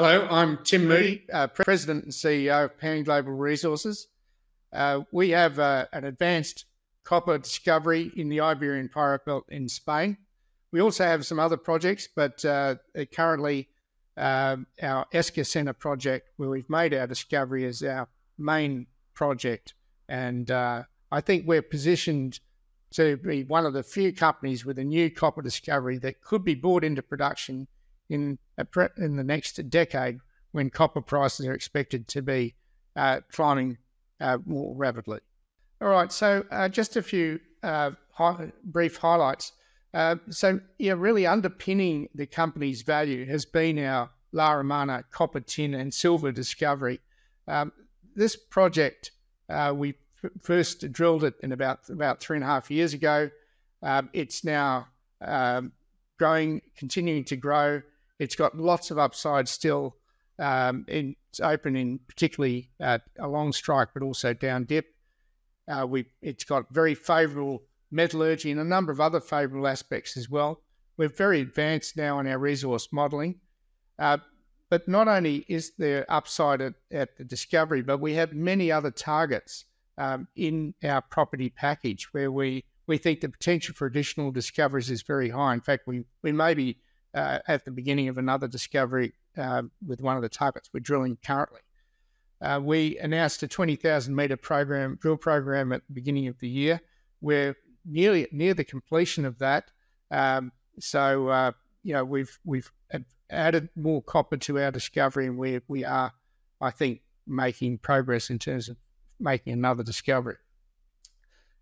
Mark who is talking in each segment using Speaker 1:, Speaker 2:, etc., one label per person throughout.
Speaker 1: Hello, I'm Tim Moody, uh, President and CEO of Pan Global Resources. Uh, we have uh, an advanced copper discovery in the Iberian Pyrite Belt in Spain. We also have some other projects, but uh, currently um, our Escacena project, where we've made our discovery, is our main project. And uh, I think we're positioned to be one of the few companies with a new copper discovery that could be brought into production in pre- in the next decade when copper prices are expected to be uh, climbing uh, more rapidly. All right, so uh, just a few uh, hi- brief highlights. Uh, so, yeah, really underpinning the company's value has been our La Romana copper, tin, and silver discovery. Um, this project, uh, we f- first drilled it in about about three and a half years ago. Um, it's now um, growing, continuing to grow. It's got lots of upside still. Um, in particularly uh, long strike, but also down dip. Uh, we it's got very favourable metallurgy and a number of other favourable aspects as well. We're very advanced now in our resource modelling. Uh, but not only is there upside at, at, the discovery, but we have many other targets um, in our property package where we, we think the potential for additional discoveries is very high. In fact, we, we may be uh, at the beginning of another discovery uh, with one of the targets we're drilling currently. Uh, we announced a 20,000 metre program, drill program at the beginning of the year. We're nearly near the completion of that. Um, so uh, you know we've we've added more copper to our discovery, and we we are, I think, making progress in terms of making another discovery.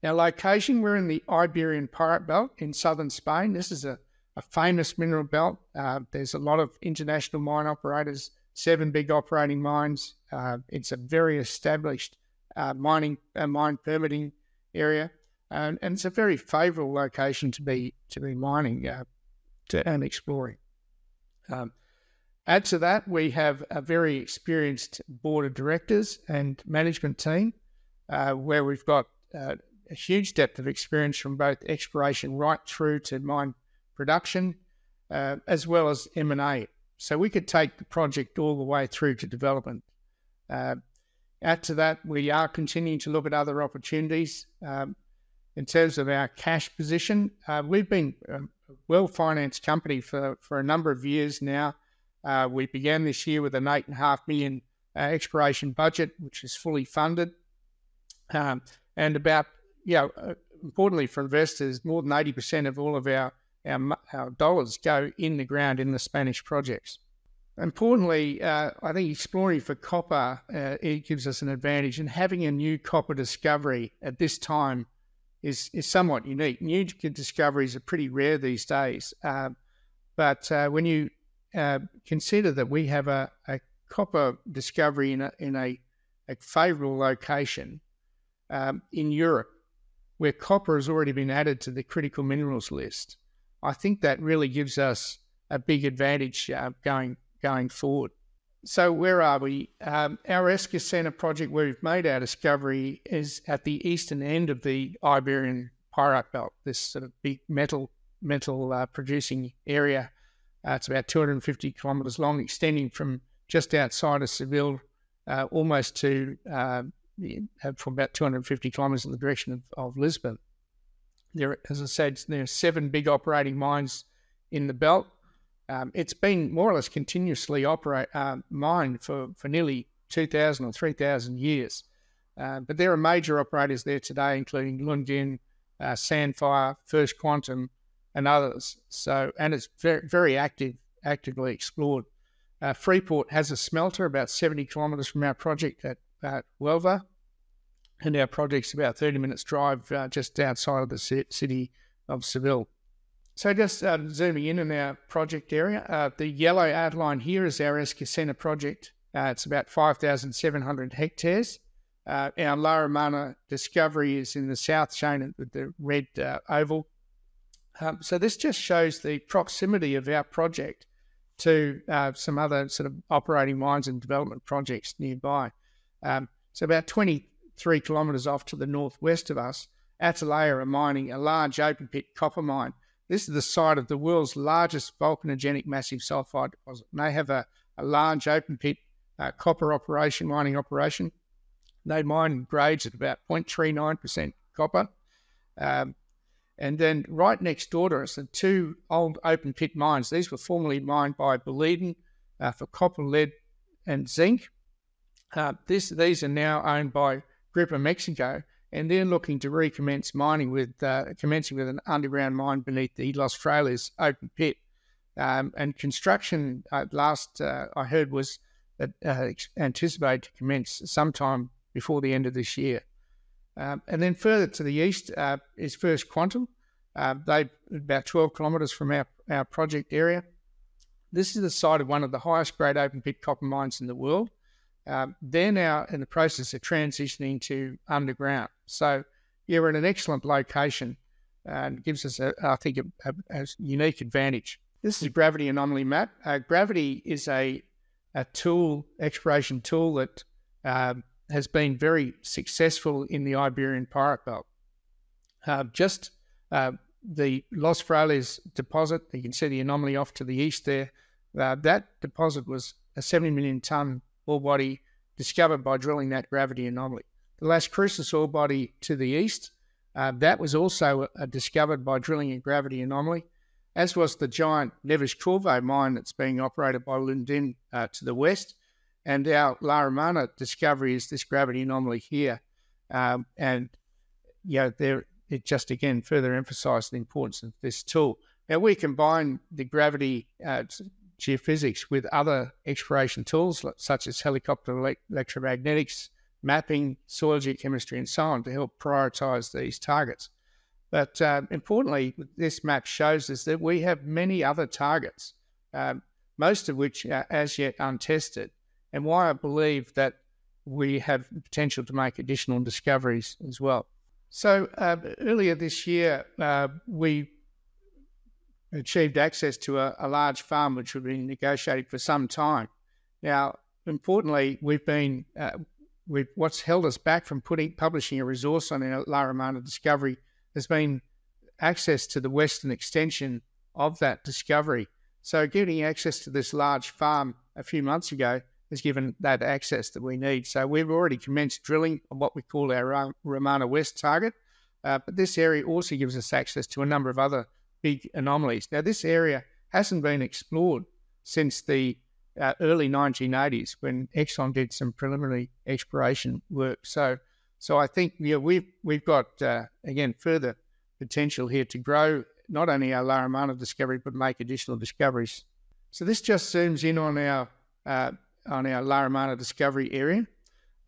Speaker 1: Now, location, we're in the Iberian Pyrite Belt in southern Spain. This is a, a famous mineral belt. Uh, there's a lot of international mine operators, seven big operating mines. Uh, it's a very established uh, mining uh, mine permitting area, and, and, it's a very favourable location to be to be mining uh, to, and exploring. Um, add to that, we have a very experienced board of directors and management team, uh, where we've got uh, a huge depth of experience from both exploration right through to mine production, uh, as well as M and A. So we could take the project all the way through to development. Uh, add to that, we are continuing to look at other opportunities. Um, in terms of our cash position, uh, we've been a well financed company for, for a number of years now. Uh, we began this year with an eight and a half million uh, exploration budget, which is fully funded. Um, and about, you know, uh, importantly for investors, more than 80% of all of our, our, our, dollars go in the ground in the Spanish projects. Importantly, uh, I think exploring for copper, uh, it gives us an advantage. And having a new copper discovery at this time is is somewhat unique. New discoveries are pretty rare these days, uh, but when you uh, consider that we have a, a copper discovery in a in a, a favourable location um, in Europe, where copper has already been added to the critical minerals list, I think that really gives us a big advantage uh, going going forward. So where are we? Um, our Escacena project, where we've made our discovery, is at the eastern end of the Iberian Pyrite Belt. This sort of big metal metal uh, producing area. Uh, it's about 250 kilometres long, extending from just outside of Seville, uh, almost to uh, from about 250 kilometres in the direction of, of Lisbon. There, as I said, there are seven big operating mines in the belt. Um, it's been more or less continuously operate uh, mined for, for nearly 2,000 or 3,000 years. Uh, but there are major operators there today, including Lundin, uh, Sandfire, First Quantum, and others. So, and it's very, very active, actively explored. Uh, Freeport has a smelter about 70 kilometres from our project at, at Huelva, and our project's about 30 minutes drive uh, just outside of the city of Seville. So just uh, zooming in on our project area, uh, the yellow outline here is our Escacena project. Uh, it's about 5,700 hectares. Uh, our La Romana discovery is in the south shown with the red uh, oval. Um, so this just shows the proximity of our project to some other sort of operating mines and development projects nearby. Um, so about 23 kilometres off to the northwest of us, Atalaya are mining a large open pit copper mine this is the site of the world's largest volcanogenic massive sulfide deposit. And they have a, a large open pit uh, copper operation, mining operation. They mine grades at about 0.39% copper. Um, and then right next door to us are two old open pit mines. These were formerly mined by Boliden uh, for copper, lead, and zinc. Uh, this, these are now owned by Grupo Mexico, and they're looking to recommence mining with uh, commencing with an underground mine beneath the Los Frailes open pit. Um, and construction uh, last uh, I heard was uh, anticipated to commence sometime before the end of this year. Um, and then further to the east uh, is First Quantum. Uh, they about 12 kilometres from our, our project area. This is the site of one of the highest grade open pit copper mines in the world. Um, they're now in the process of transitioning to underground. So, yeah, we're in an excellent location and gives us, a, I think, a, a, a, unique advantage. This is a gravity anomaly map. Uh, gravity is a, a tool, exploration tool that um, has been very successful in the Iberian Pyrite Belt. Uh, just uh, the Los Frailes deposit, you can see the anomaly off to the east there. Uh, that deposit was a 70 million tonne ore body discovered by drilling that gravity anomaly. The Las Cruces ore body to the east, uh, that was also uh, discovered by drilling a gravity anomaly, as was the giant Neves-Corvo mine that's being operated by Lundin uh, to the west. And our La Romana discovery is this gravity anomaly here. Um, and, you know, there, it just again further emphasised the importance of this tool. Now, we combine the gravity uh, geophysics with other exploration tools such as helicopter electromagnetics, mapping, soil geochemistry, and so on to help prioritise these targets. But uh, importantly, this map shows us that we have many other targets, um, most of which are as yet untested, and why I believe that we have potential to make additional discoveries as well. So uh, earlier this year, uh, we achieved access to a, a large farm which we've been negotiating for some time. Now, importantly, we've been uh, we've, what's held us back from putting publishing a resource on our La Romana discovery has been access to the western extension of that discovery. So, getting access to this large farm a few months ago has given that access that we need. So, we've already commenced drilling on what we call our Romana West target. Uh, but this area also gives us access to a number of other big anomalies. Now, this area hasn't been explored since the uh, early 1980s when Exxon did some preliminary exploration work. So, so I think yeah, we've we've got uh, again further potential here to grow not only our La Romana discovery but make additional discoveries. So this just zooms in on our uh, on our La Romana discovery area.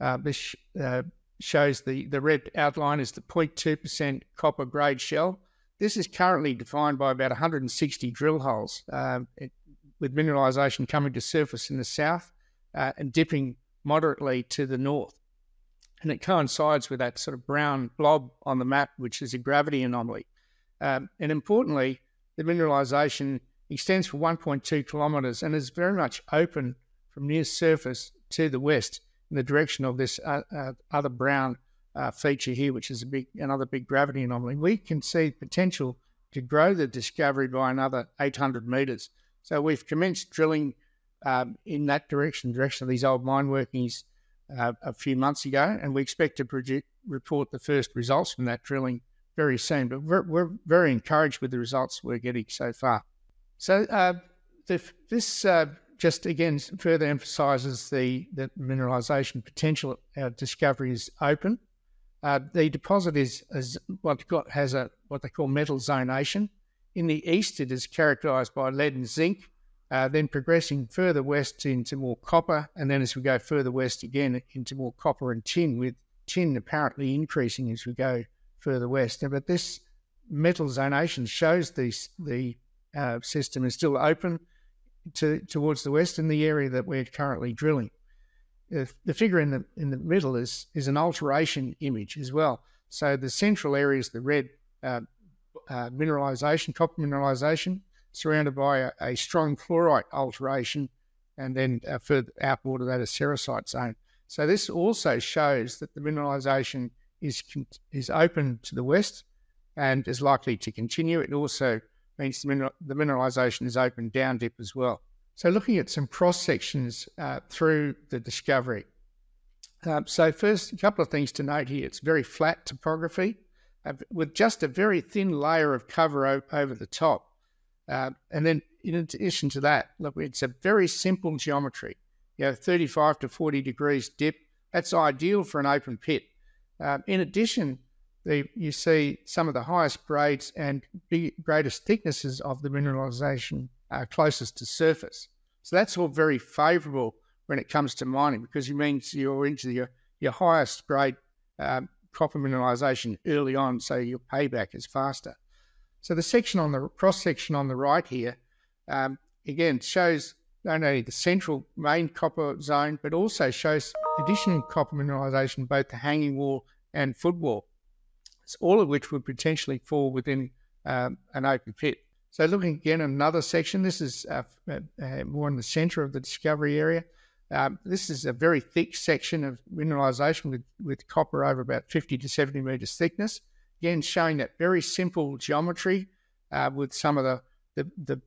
Speaker 1: Uh, this uh, shows the the red outline is the 0.2% copper grade shell. This is currently defined by about 160 drill holes, um, it, with mineralisation coming to surface in the south uh, and dipping moderately to the north. And it coincides with that sort of brown blob on the map, which is a gravity anomaly. Um, and importantly, the mineralisation extends for 1.2 kilometres and is very much open from near surface to the west in the direction of this uh, uh, other brown uh, feature here, which is a big another big gravity anomaly, we can see potential to grow the discovery by another 800 metres. So we've commenced drilling um, in that direction, direction of these old mine workings, uh, a few months ago, and we expect to project, report the first results from that drilling very soon. But we're, we're very encouraged with the results we're getting so far. So uh, the, this uh, just again further emphasises the, the mineralisation potential. Our discovery is open. Uh, the deposit is, is what got has a what they call metal zonation. In the east, it is characterised by lead and zinc. Uh, then progressing further west into more copper, and then as we go further west again into more copper and tin, with tin apparently increasing as we go further west. But this metal zonation shows this, the uh, system is still open to, towards the west in the area that we're currently drilling the figure in the in the middle is is an alteration image as well. So the central area is the red uh, uh, mineralization, copper mineralization, surrounded by a, a strong chlorite alteration, and then uh, further outboard of that a sericite zone. So this also shows that the mineralization is is open to the west and is likely to continue. It also means the, mineral, the mineralization is open down dip as well. So, looking at some cross sections uh, through the discovery. Um, so, first, a couple of things to note here. It's very flat topography uh, with just a very thin layer of cover o- over the top. Uh, and then, in addition to that, look, it's a very simple geometry. You know, 35 to 40 degrees dip. That's ideal for an open pit. Um, in addition, the, you see some of the highest grades and big, greatest thicknesses of the mineralisation uh, closest to surface. So that's all very favourable when it comes to mining because it means you're into your, your highest grade um, copper mineralisation early on, so your payback is faster. So the section on the cross section on the right here, um, again, shows not only the central main copper zone, but also shows additional copper mineralisation, both the hanging wall and footwall all of which would potentially fall within um, an open pit. So, looking again at another section, this is uh, uh, uh, more in the centre of the discovery area. Um, this is a very thick section of mineralisation with, with copper over about 50 to 70 metres thickness. Again, showing that very simple geometry uh, with some of the, the, the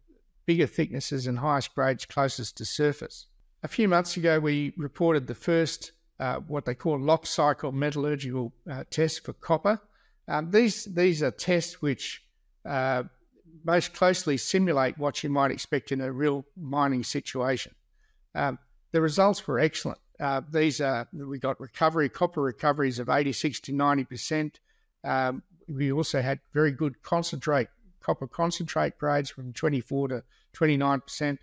Speaker 1: bigger thicknesses and highest grades closest to surface. A few months ago, we reported the first, uh, what they call lock cycle metallurgical uh, test for copper. Um, these these are tests which uh, most closely simulate what you might expect in a real mining situation. Um, the results were excellent. Uh, these are we got recovery copper recoveries of 86 to 90 percent. Um, we also had very good concentrate copper concentrate grades from 24 to 29 percent.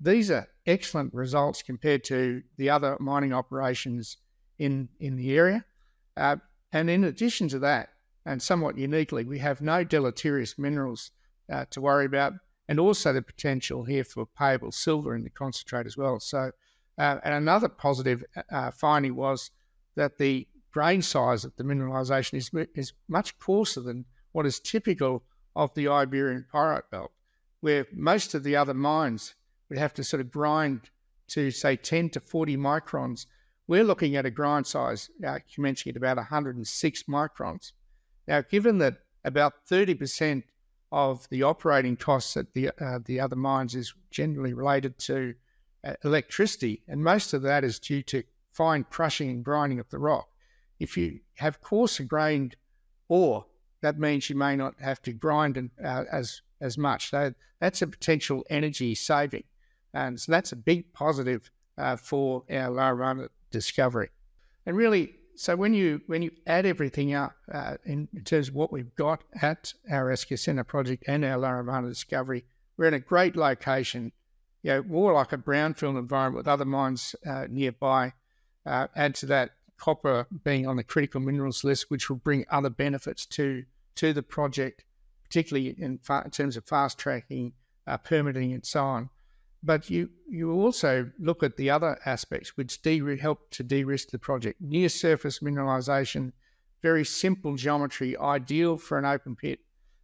Speaker 1: These are excellent results compared to the other mining operations in in the area. Uh, and in addition to that, and somewhat uniquely, we have no deleterious minerals uh, to worry about, and also the potential here for payable silver in the concentrate as well. So, uh, and another positive uh, finding was that the grain size of the mineralisation is, is much coarser than what is typical of the Iberian Pyrite Belt, where most of the other mines would have to sort of grind to say 10 to 40 microns. We're looking at a grind size uh, commencing at about 106 microns. Now, given that about 30% of the operating costs at the, uh, the other mines is generally related to uh, electricity, and most of that is due to fine crushing and grinding of the rock. If you have coarser grained ore, that means you may not have to grind and, uh, as as much. So that's a potential energy saving, and so that's a big positive uh, for our La Romana discovery. And really, so when you when you add everything up uh, in, terms of what we've got at our Escacena project and our La Romana discovery, we're in a great location. You know, more like a brownfield environment with other mines uh, nearby. Uh, add to that copper being on the critical minerals list, which will bring other benefits to to the project, particularly in, fa- in terms of fast tracking, uh, permitting, and so on. But you, you also look at the other aspects which de- help to de risk the project. Near surface mineralisation, very simple geometry, ideal for an open pit,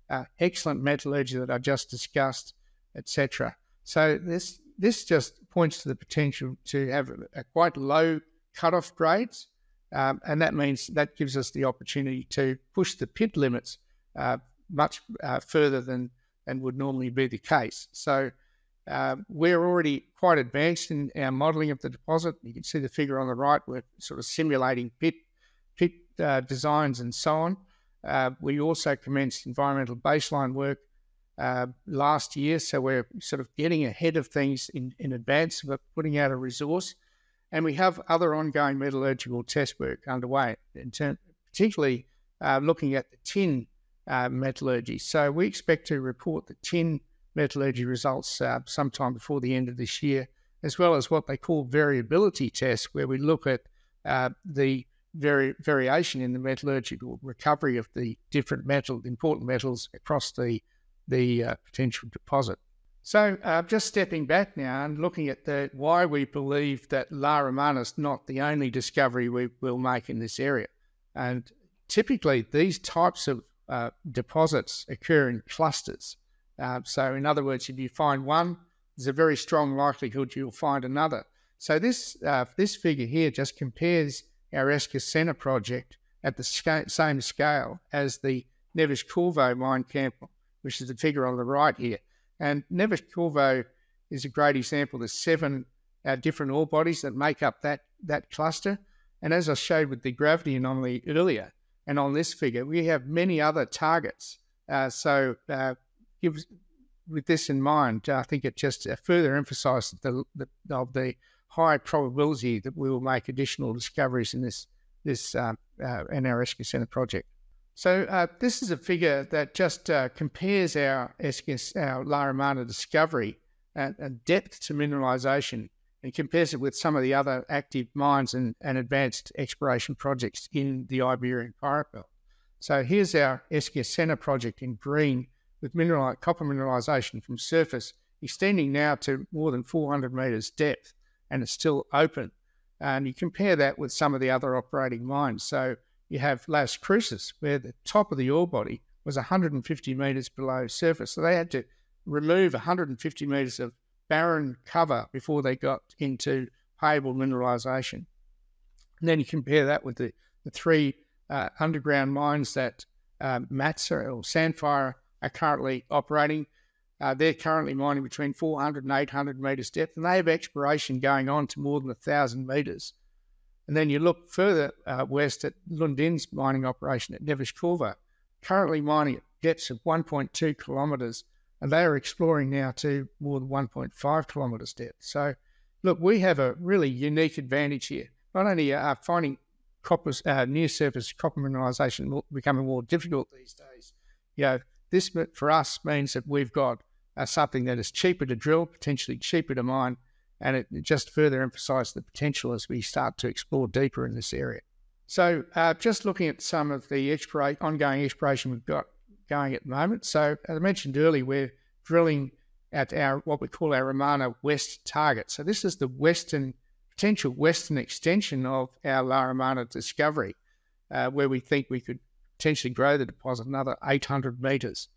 Speaker 1: uh, excellent metallurgy that I just discussed, etc. So this this just points to the potential to have a, a quite low cutoff grades, um, and that means that gives us the opportunity to push the pit limits uh, much uh, further than than would normally be the case. So uh, we're already quite advanced in our modelling of the deposit. You can see the figure on the right. We're sort of simulating pit pit uh, designs and so on. Uh, we also commenced environmental baseline work uh, last year, so we're sort of getting ahead of things in, in advance of putting out a resource. And we have other ongoing metallurgical test work underway, term, particularly uh, looking at the tin uh, metallurgy. So we expect to report the tin metallurgy results uh, sometime before the end of this year, as well as what they call variability tests, where we look at uh, the vari- variation in the metallurgical recovery of the different metal, important metals across the the uh, potential deposit. So, uh, just stepping back now and looking at the why we believe that La Romana is not the only discovery we will make in this area, and typically these types of uh, deposits occur in clusters. Uh, so, in other words, if you find one, there's a very strong likelihood you'll find another. So, this uh, this figure here just compares our Escacena project at the same scale as the Neves Corvo mine camp, which is the figure on the right here. And Neves Corvo is a great example. There's seven uh, different ore bodies that make up that that cluster, and as I showed with the gravity anomaly earlier, and on this figure, we have many other targets. Uh, so, uh, with this in mind, I think it just uh, further emphasises the, the, of the high probability that we will make additional discoveries in this this uh, uh, Escacena project. So uh, this is a figure that just uh, compares our SKS, our La Romana discovery and, depth to mineralisation and compares it with some of the other active mines and, and advanced exploration projects in the Iberian Pyrite Belt. So here's our Escacena project in green with mineral, copper mineralisation from surface extending now to more than 400 metres depth and it's still open. And you compare that with some of the other operating mines. So you have Las Cruces, where the top of the ore body was 150 metres below surface. So they had to remove 150 metres of barren cover before they got into payable mineralisation. And then you compare that with the, the three uh, underground mines that uh, Matsa or Sandfire are currently operating. Uh, they're currently mining between 400 and 800 metres depth, and they have exploration going on to more than 1,000 metres. And then you look further uh, west at Lundin's mining operation at Neves-Corvo, currently mining at depths of 1.2 kilometres, and they are exploring now to more than 1.5 kilometres depth. So, look, we have a really unique advantage here. Not only are finding copper, uh, near surface copper mineralisation becoming more difficult these days, you know, this for us means that we've got uh, something that is cheaper to drill, potentially cheaper to mine, and it just further emphasises the potential as we start to explore deeper in this area. So, uh, just looking at some of the ongoing exploration we've got going at the moment. So, as I mentioned earlier, we're drilling at our what we call our Romana West target. So, this is the western potential western extension of our La Romana discovery, uh, where we think we could potentially grow the deposit another 800 metres.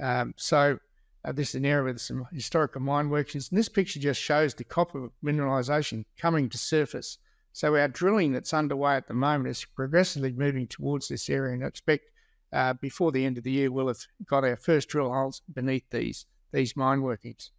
Speaker 1: Um, so, uh, this is an area with some historical mine workings. And this picture just shows the copper mineralisation coming to surface. So our drilling that's underway at the moment is progressively moving towards this area, and I expect uh, before the end of the year we'll have got our first drill holes beneath these these mine workings.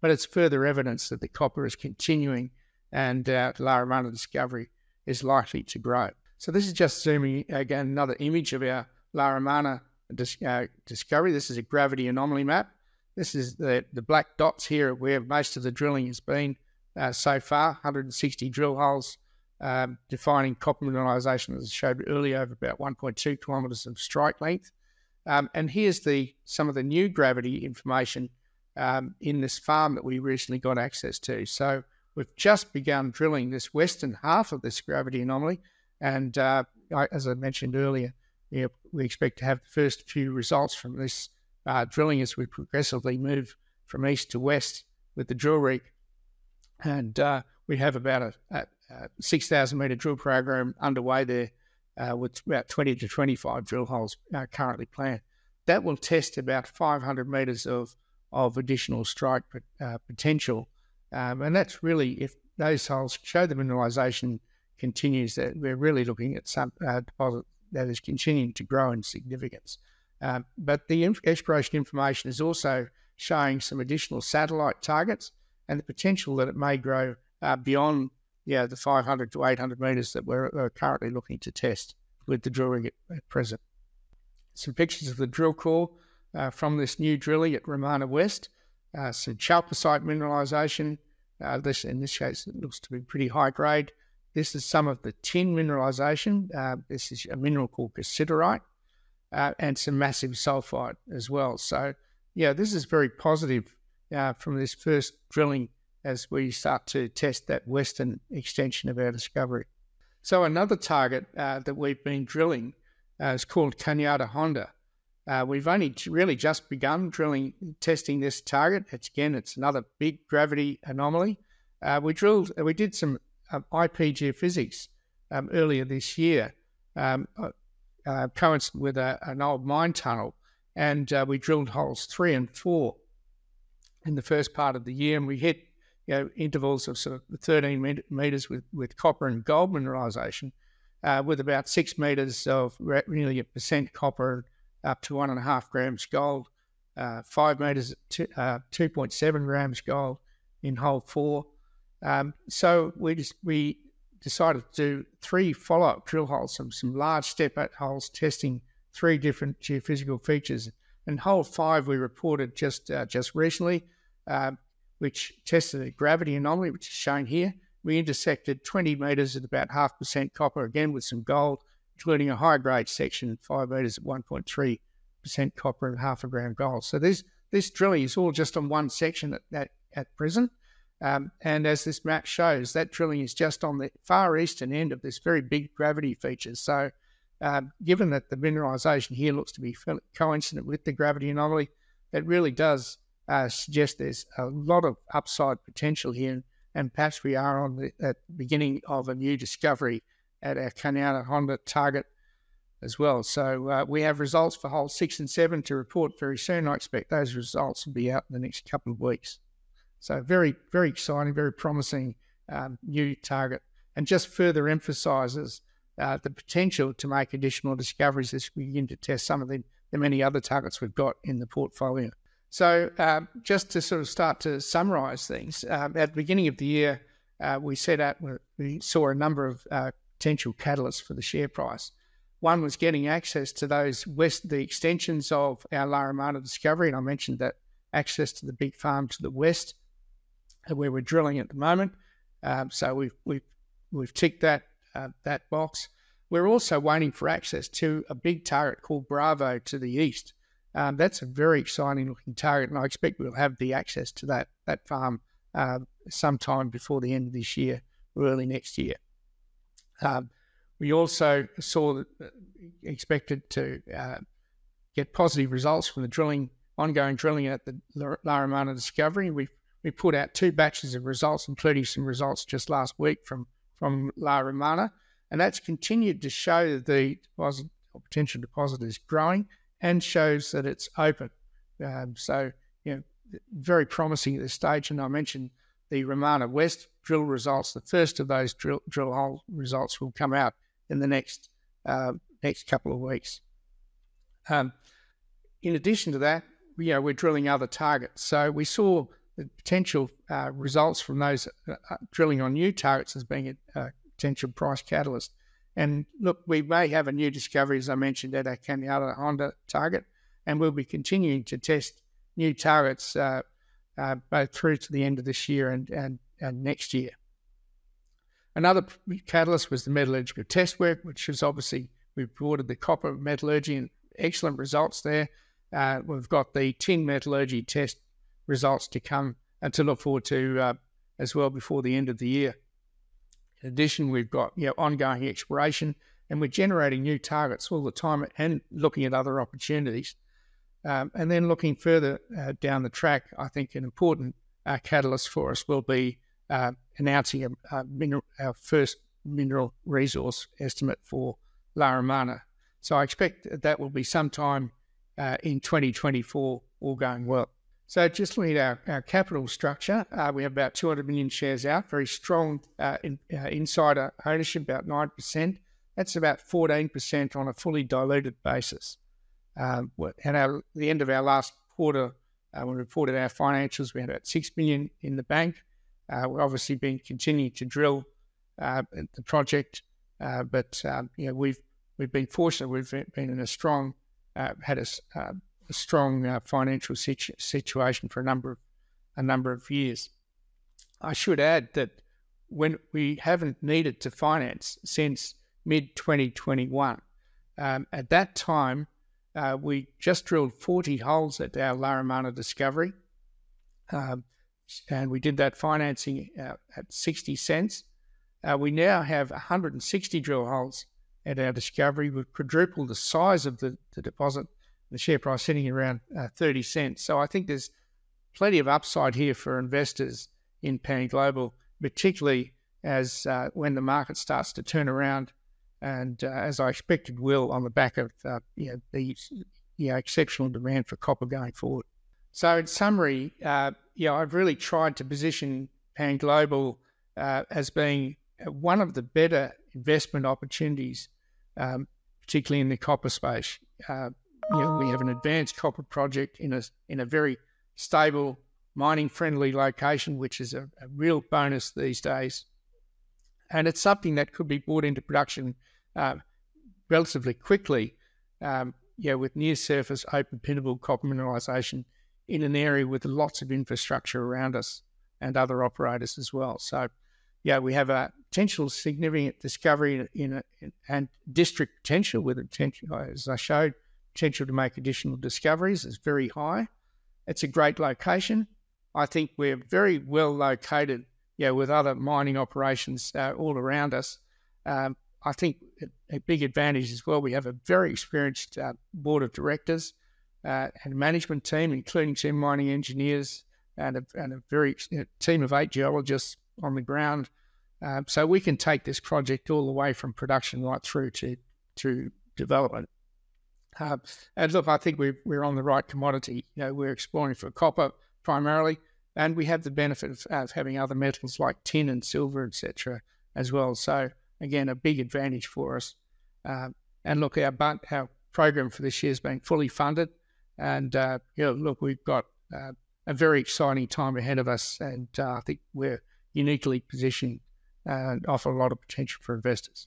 Speaker 1: But it's further evidence that the copper is continuing, and uh, La Romana discovery is likely to grow. So this is just zooming again another image of our La Romana dis- uh, discovery. This is a gravity anomaly map. This is the, the black dots here where most of the drilling has been uh, so far 160 drill holes um, defining copper mineralisation, as I showed earlier, of about 1.2 kilometres of strike length. Um, and here's the some of the new gravity information um, in this farm that we recently got access to. So we've just begun drilling this western half of this gravity anomaly. And uh, as I mentioned earlier, you know, we expect to have the first few results from this uh, drilling as we progressively move from east to west with the drill rig. And uh, we have about a, a, a 6,000 metre drill program underway there uh, with about 20 to 25 drill holes uh, currently planned. That will test about 500 metres of, of additional strike uh, potential. Um, and that's really, if those holes show the mineralisation continues, that we're really looking at some uh, deposit that is continuing to grow in significance. Um, but the exploration information is also showing some additional satellite targets and the potential that it may grow uh, beyond yeah, the 500 to 800 metres that we're, we're, currently looking to test with the drilling at, at present. Some pictures of the drill core uh, from this new drilling at Romana West. Uh, some chalcocite mineralisation. Uh, this in this case it looks to be pretty high grade. This is some of the tin mineralization. Uh, this is a mineral called cassiterite uh, and some massive sulfide as well. So, yeah, this is very positive uh, from this first drilling as we start to test that western extension of our discovery. So, another target uh, that we've been drilling uh, is called Cañada Honda. Uh, we've only really just begun drilling, testing this target. It's again, it's another big gravity anomaly. we drilled, we did some um, IP geophysics um, earlier this year, um, uh, uh, coincident with a, an old mine tunnel, and uh, we drilled holes three and four in the first part of the year, and we hit you know, intervals of sort of 13 meters with, with copper and gold mineralization, uh, with about six meters of nearly a percent copper up to one and a half grams gold uh, five meters, uh, 2.7 grams gold in hole four. Um, so we just, we decided to do three follow-up drill holes, some some large step out holes testing three different geophysical features. And hole five we reported just uh, just recently, uh, which tested a gravity anomaly, which is shown here. We intersected 20 metres at about half percent copper, again with some gold, including a high grade section, five metres at 1.3 percent copper and half a gram gold. So this this drilling is all just on one section at, at, at present. Um, and as this map shows, that drilling is just on the far eastern end of this very big gravity feature. So, um, given that the mineralisation here looks to be coincident with the gravity anomaly, it really does uh, suggest there's a lot of upside potential here. And perhaps we are on the, beginning of a new discovery at our Cañada Honda target as well. So uh, we have results for holes six and seven to report very soon. I expect those results will be out in the next couple of weeks. So very, very exciting, very promising um, new target, and just further emphasises uh, the potential to make additional discoveries as we begin to test some of the, the many other targets we've got in the portfolio. So um, just to sort of start to summarise things, um, at the beginning of the year, uh, we set out, we saw a number of uh, potential catalysts for the share price. One was getting access to those west, the extensions of our La Romana discovery, and I mentioned that access to the big farm to the west where we're drilling at the moment. Um, so we've we've we've ticked that uh, that box. We're also waiting for access to a big target called Bravo to the east. Um, that's a very exciting looking target, and I expect we'll have the access to that that farm uh, sometime before the end of this year or early next year. Um, we also saw that, uh, expected to uh, get positive results from the drilling, ongoing drilling at the La Romana discovery. We've we put out two batches of results, including some results just last week from, from La Romana. And that's continued to show that the deposit or potential deposit is growing and shows that it's open. Um, so, you know, very promising at this stage. And I mentioned the Romana West drill results. The first of those drill, drill hole results will come out in the next uh, next couple of weeks. Um, in addition to that, you know, we're drilling other targets. So we saw the potential uh, results from those uh, uh, drilling on new targets as being a, a, potential price catalyst. And look, we may have a new discovery, as I mentioned, at our Cañada Honda target, and we'll be continuing to test new targets uh, uh, both through to the end of this year and, and, and next year. Another catalyst was the metallurgical test work, which is obviously we've reported the copper metallurgy and excellent results there. Uh, we've got the tin metallurgy test results to come and to look forward to uh, as well before the end of the year. In addition, we've got you know, ongoing exploration and we're generating new targets all the time and looking at other opportunities. Um, and then looking further uh, down the track, I think an important uh, catalyst for us will be uh, announcing a, a mineral, our first mineral resource estimate for La Romana. So I expect that will be sometime uh, in 2024, all going well. So just looking at our, our capital structure, uh, we have about 200 million shares out, very strong uh, in, uh, insider ownership, about 9%. That's about 14% on a fully diluted basis. Um, at our, the end of our last quarter, uh, we reported our financials, we had about 6 million in the bank. Uh, we're obviously been continuing to drill uh, the project, but um, you know, we've, we've been fortunate, we've been in a strong, had a a strong uh, financial situ- situation for a number of a number of years. I should add that when we haven't needed to finance since mid 2021, um, at that time uh, we just drilled 40 holes at our La Romana discovery, um, and we did that financing uh, at 60 cents. Uh, we now have 160 drill holes at our discovery. We've quadrupled the size of the, the deposit the share price sitting around uh, 30 cents. So I think there's plenty of upside here for investors in Pan Global, particularly as uh, when the market starts to turn around, and uh, as I expected will on the back of uh, you know, the you know, exceptional demand for copper going forward. So in summary, uh, yeah, I've really tried to position Pan Global uh, as being one of the better investment opportunities, um, particularly in the copper space. You know, we have an advanced copper project in a in a very stable, mining friendly location, which is a, a real bonus these days. And it's something that could be brought into production uh, relatively quickly, um, yeah, with near surface open pittable copper mineralisation in an area with lots of infrastructure around us and other operators as well. So, yeah, we have a potential significant discovery in, a, in and district potential with potential, as I showed, potential to make additional discoveries is very high. It's a great location. I think we're very well located, yeah, with other mining operations uh, all around us. Um, I think a, big advantage as well. We have a very experienced uh, board of directors uh, and management team, including two mining engineers and a, and a very you know, team of eight geologists on the ground. Um, so we can take this project all the way from production right through to to development. Uh, and look, I think we're, we're on the right commodity. You know, we're exploring for copper primarily, and we have the benefit of, of having other metals like tin and silver, etc., as well. So again, a big advantage for us. Uh, and look, our our program for this year has been fully funded, and uh, you know, look, we've got uh, a very exciting time ahead of us, and uh, I think we're uniquely positioned and offer a lot of potential for investors.